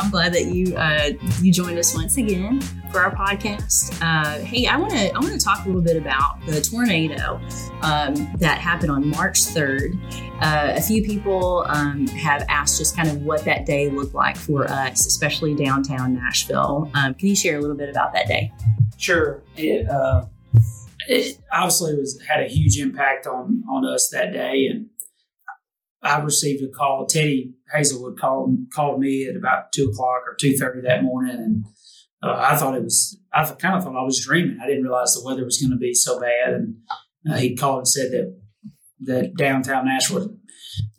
I'm glad that you uh, you joined us once again for our podcast. Uh, hey, I want to I want to talk a little bit about the tornado um, that happened on March 3rd. Uh, a few people um, have asked just kind of what that day looked like for us, especially downtown Nashville. Um, can you share a little bit about that day? Sure. It, uh, it obviously was had a huge impact on on us that day, and I received a call. Teddy Hazelwood called called me at about two o'clock or two thirty that morning, and uh, I thought it was. I kind of thought I was dreaming. I didn't realize the weather was going to be so bad, and uh, he called and said that that downtown Nashville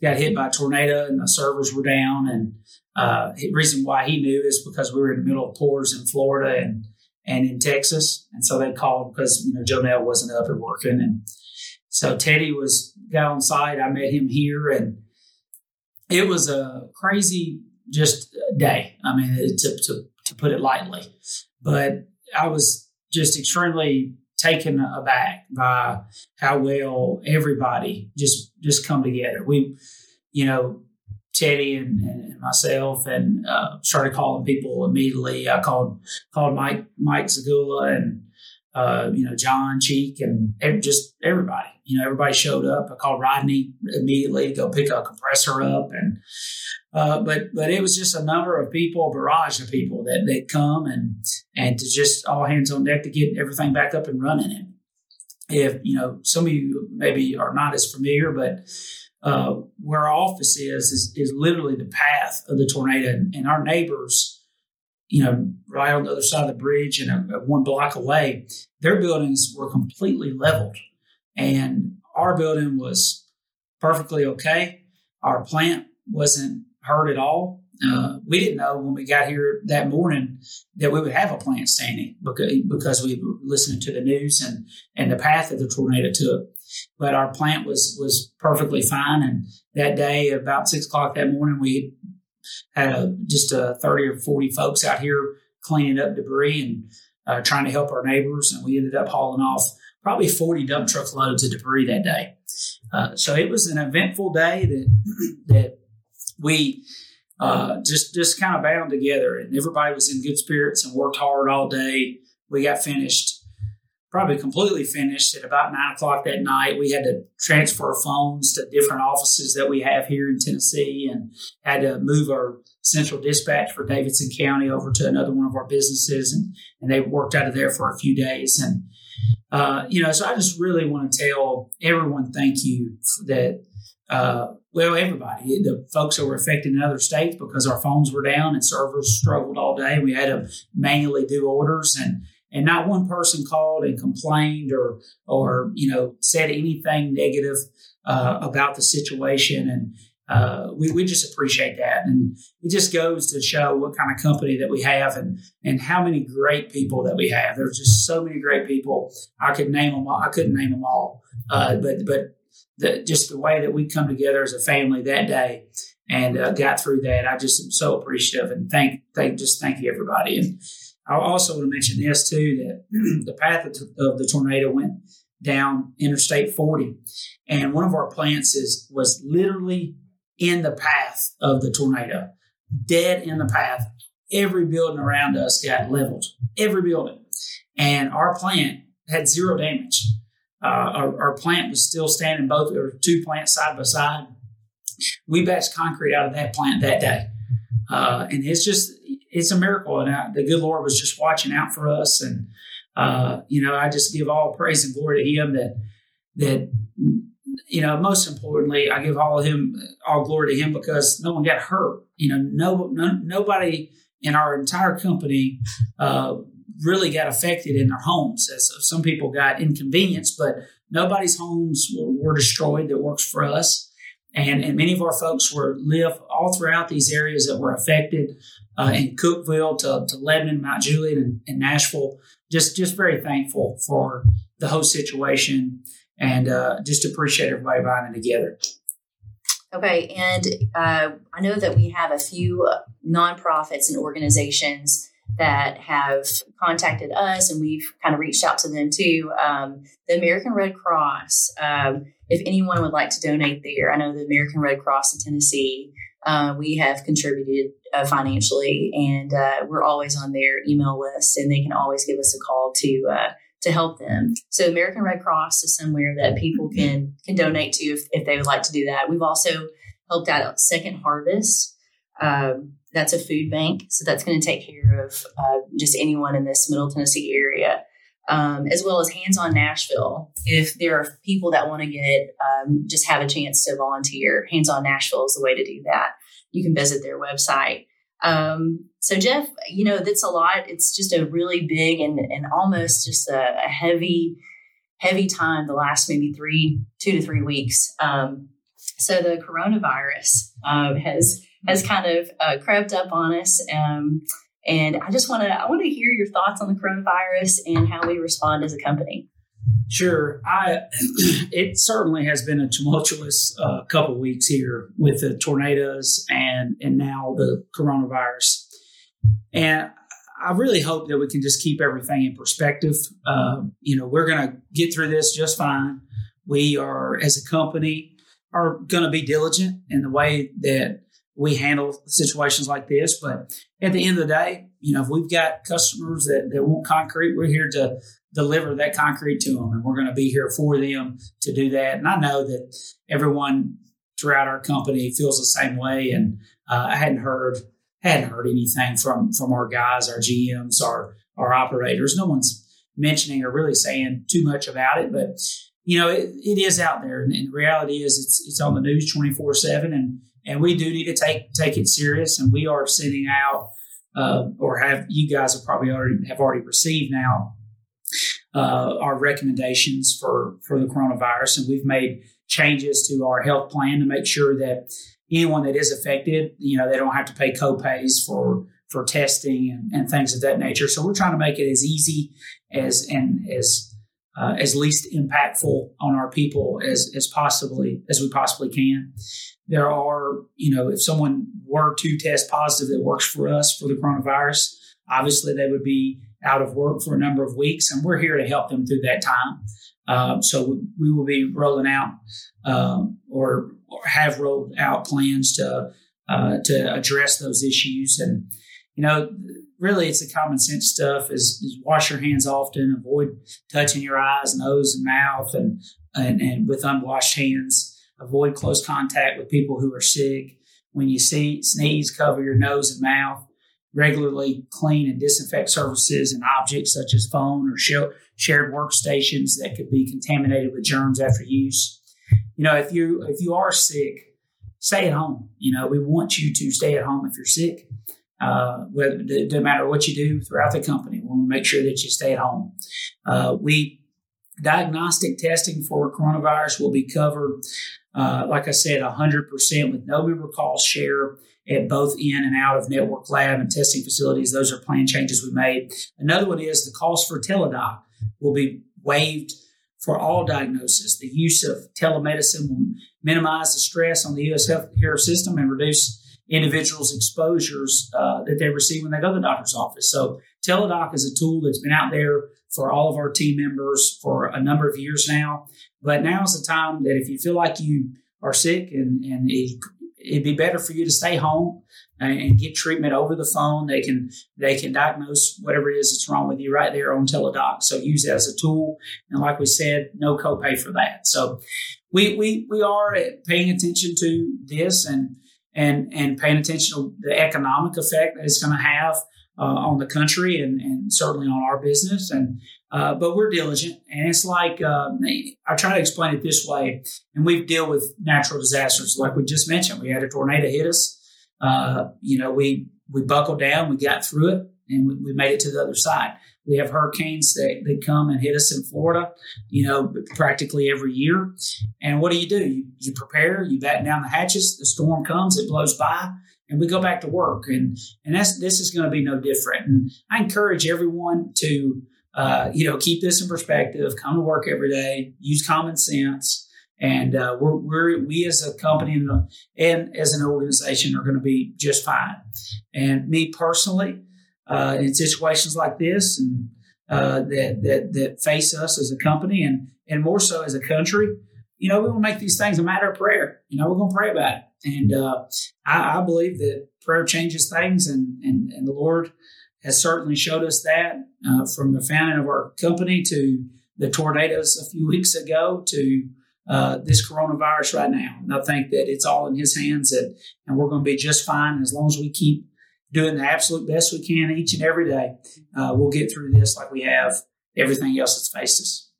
got hit by a tornado and the servers were down. And uh, the reason why he knew is because we were in the middle of pours in Florida and and in Texas, and so they called because you know Jonell wasn't up and working, and so Teddy was got on site. I met him here, and it was a crazy just day. I mean, to, to, to put it lightly, but I was just extremely taken aback by how well everybody just just come together. We, you know, Teddy and, and myself, and uh, started calling people immediately. I called called Mike Mike Zagula and uh, you know John Cheek and just everybody you know, everybody showed up. I called Rodney immediately to go pick a compressor up, and uh, but but it was just a number of people, a barrage of people that that come and and to just all hands on deck to get everything back up and running. And if you know, some of you maybe are not as familiar, but uh, where our office is, is is literally the path of the tornado, and, and our neighbors you know, right on the other side of the bridge and one block away, their buildings were completely leveled. And our building was perfectly okay. Our plant wasn't hurt at all. Uh, we didn't know when we got here that morning that we would have a plant standing because, because we were listening to the news and, and the path that the tornado took. But our plant was was perfectly fine. And that day, about six o'clock that morning, we had a, just a 30 or 40 folks out here cleaning up debris and uh, trying to help our neighbors. And we ended up hauling off probably 40 dump truck loads of debris that day. Uh, so it was an eventful day that that we uh, just just kind of bound together, and everybody was in good spirits and worked hard all day. We got finished, probably completely finished at about nine o'clock that night. We had to transfer phones to different offices that we have here in Tennessee, and had to move our central dispatch for Davidson County over to another one of our businesses, and and they worked out of there for a few days and uh, you know, so I just really want to tell everyone thank you that, uh, well, everybody, the folks that were affected in other states because our phones were down and servers struggled all day. We had to manually do orders and, and not one person called and complained or, or, you know, said anything negative, uh, about the situation. And, uh, we, we just appreciate that. And it just goes to show what kind of company that we have and, and how many great people that we have. There's just so many great people. I could name them all. I couldn't name them all. Uh, but, but the, just the way that we come together as a family that day and uh, got through that, I just am so appreciative and thank, thank, just thank you everybody. And I also want to mention this too, that the path of, of the tornado went down Interstate 40. And one of our plants is, was literally in the path of the tornado, dead in the path. Every building around us got leveled, every building. And our plant had zero damage. Uh, our, our, plant was still standing both, or two plants side by side. We batched concrete out of that plant that day. Uh, and it's just, it's a miracle. And I, the good Lord was just watching out for us. And, uh, you know, I just give all praise and glory to Him that, that you know, most importantly, I give all of him all glory to him because no one got hurt. You know, no, no nobody in our entire company uh, really got affected in their homes. As some people got inconvenienced, but nobody's homes were, were destroyed that works for us. And, and many of our folks were live all throughout these areas that were affected uh, in Cookeville to, to Lebanon, Mount Juliet, and, and Nashville. Just just very thankful for the whole situation and uh, just appreciate everybody buying it together. Okay, and uh, I know that we have a few nonprofits and organizations that have contacted us, and we've kind of reached out to them too. Um, the American Red Cross, um, if anyone would like to donate there, I know the American Red Cross in Tennessee uh, we have contributed uh, financially, and uh, we're always on their email list, and they can always give us a call to uh, to help them. So American Red Cross is somewhere that people can can donate to if, if they would like to do that. We've also helped out Second Harvest. Um, that's a food bank, so that's going to take care of uh, just anyone in this Middle Tennessee area um, as well as Hands on Nashville. If there are people that want to get um, just have a chance to volunteer, Hands on Nashville is the way to do that. You can visit their website. Um, so Jeff, you know that's a lot. It's just a really big and and almost just a, a heavy, heavy time. The last maybe three, two to three weeks. Um, so the coronavirus uh, has has kind of uh, crept up on us. Um, and I just want to I want to hear your thoughts on the coronavirus and how we respond as a company. Sure, I it certainly has been a tumultuous uh, couple weeks here with the tornadoes and and now the coronavirus, and I really hope that we can just keep everything in perspective. Uh, you know, we're going to get through this just fine. We are, as a company, are going to be diligent in the way that we handle situations like this. But at the end of the day, you know, if we've got customers that, that want concrete, we're here to deliver that concrete to them and we're going to be here for them to do that. And I know that everyone throughout our company feels the same way. And uh, I hadn't heard, hadn't heard anything from, from our guys, our GMs, our, our operators. No one's mentioning or really saying too much about it, but you know, it, it is out there. And, and the reality is it's, it's on the news 24 seven and, and we do need to take take it serious. And we are sending out, uh, or have you guys have probably already have already received now uh, our recommendations for for the coronavirus, and we've made changes to our health plan to make sure that anyone that is affected, you know, they don't have to pay copays for for testing and, and things of that nature. So we're trying to make it as easy as and as uh, as least impactful on our people as as possibly as we possibly can there are, you know, if someone were to test positive that works for us for the coronavirus, obviously they would be out of work for a number of weeks, and we're here to help them through that time. Uh, so we will be rolling out uh, or, or, have rolled out plans to uh, to address those issues. And you know, really, it's the common sense stuff: is, is wash your hands often, avoid touching your eyes, nose, and mouth, and and, and with unwashed hands. Avoid close contact with people who are sick. When you see, sneeze, cover your nose and mouth. Regularly clean and disinfect surfaces and objects such as phone or shared workstations that could be contaminated with germs after use. You know, if you if you are sick, stay at home. You know, we want you to stay at home if you're sick. Uh, doesn't matter what you do throughout the company, we want to make sure that you stay at home. Uh, we diagnostic testing for coronavirus will be covered uh, like I said, 100% with no member cost share at both in and out of network lab and testing facilities. Those are plan changes we made. Another one is the cost for Teladoc will be waived for all diagnosis. The use of telemedicine will minimize the stress on the U.S. healthcare system and reduce individuals' exposures uh, that they receive when they go to the doctor's office. So Teladoc is a tool that's been out there for all of our team members for a number of years now. But now is the time that if you feel like you are sick and, and it, would be better for you to stay home and, get treatment over the phone. They can they can diagnose whatever it is that's wrong with you right there on Teladoc. So use it as a tool. And like we said, no copay for that. So we we we are paying attention to this and and and paying attention to the economic effect that it's going to have uh, on the country and, and certainly on our business. And uh, but we're diligent, and it's like um, I try to explain it this way. And we deal with natural disasters, like we just mentioned. We had a tornado hit us. Uh, you know, we we buckled down, we got through it, and we, we made it to the other side. We have hurricanes that, that come and hit us in Florida, you know, practically every year. And what do you do? You, you prepare, you batten down the hatches, the storm comes, it blows by, and we go back to work. And and that's this is going to be no different. And I encourage everyone to uh, you know keep this in perspective, come to work every day, use common sense. And uh, we're, we're we as a company and, and as an organization are going to be just fine. And me personally, uh, in situations like this and uh, that, that that face us as a company and and more so as a country, you know, we want to make these things a matter of prayer. You know, we're going to pray about it. And uh, I, I, believe that prayer changes things, and, and, and the Lord has certainly showed us that uh, from the founding of our company to the tornadoes a few weeks ago to uh, this coronavirus right now. And I think that it's all in His hands, and, and we're going to be just fine as long as we keep doing the absolute best we can each and every day. Uh, we'll get through this like we have everything else that's faced us.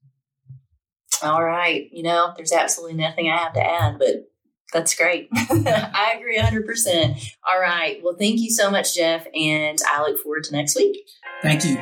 All right. You know, there's absolutely nothing I have to add, but that's great. I agree 100%. All right. Well, thank you so much, Jeff, and I look forward to next week. Thank you.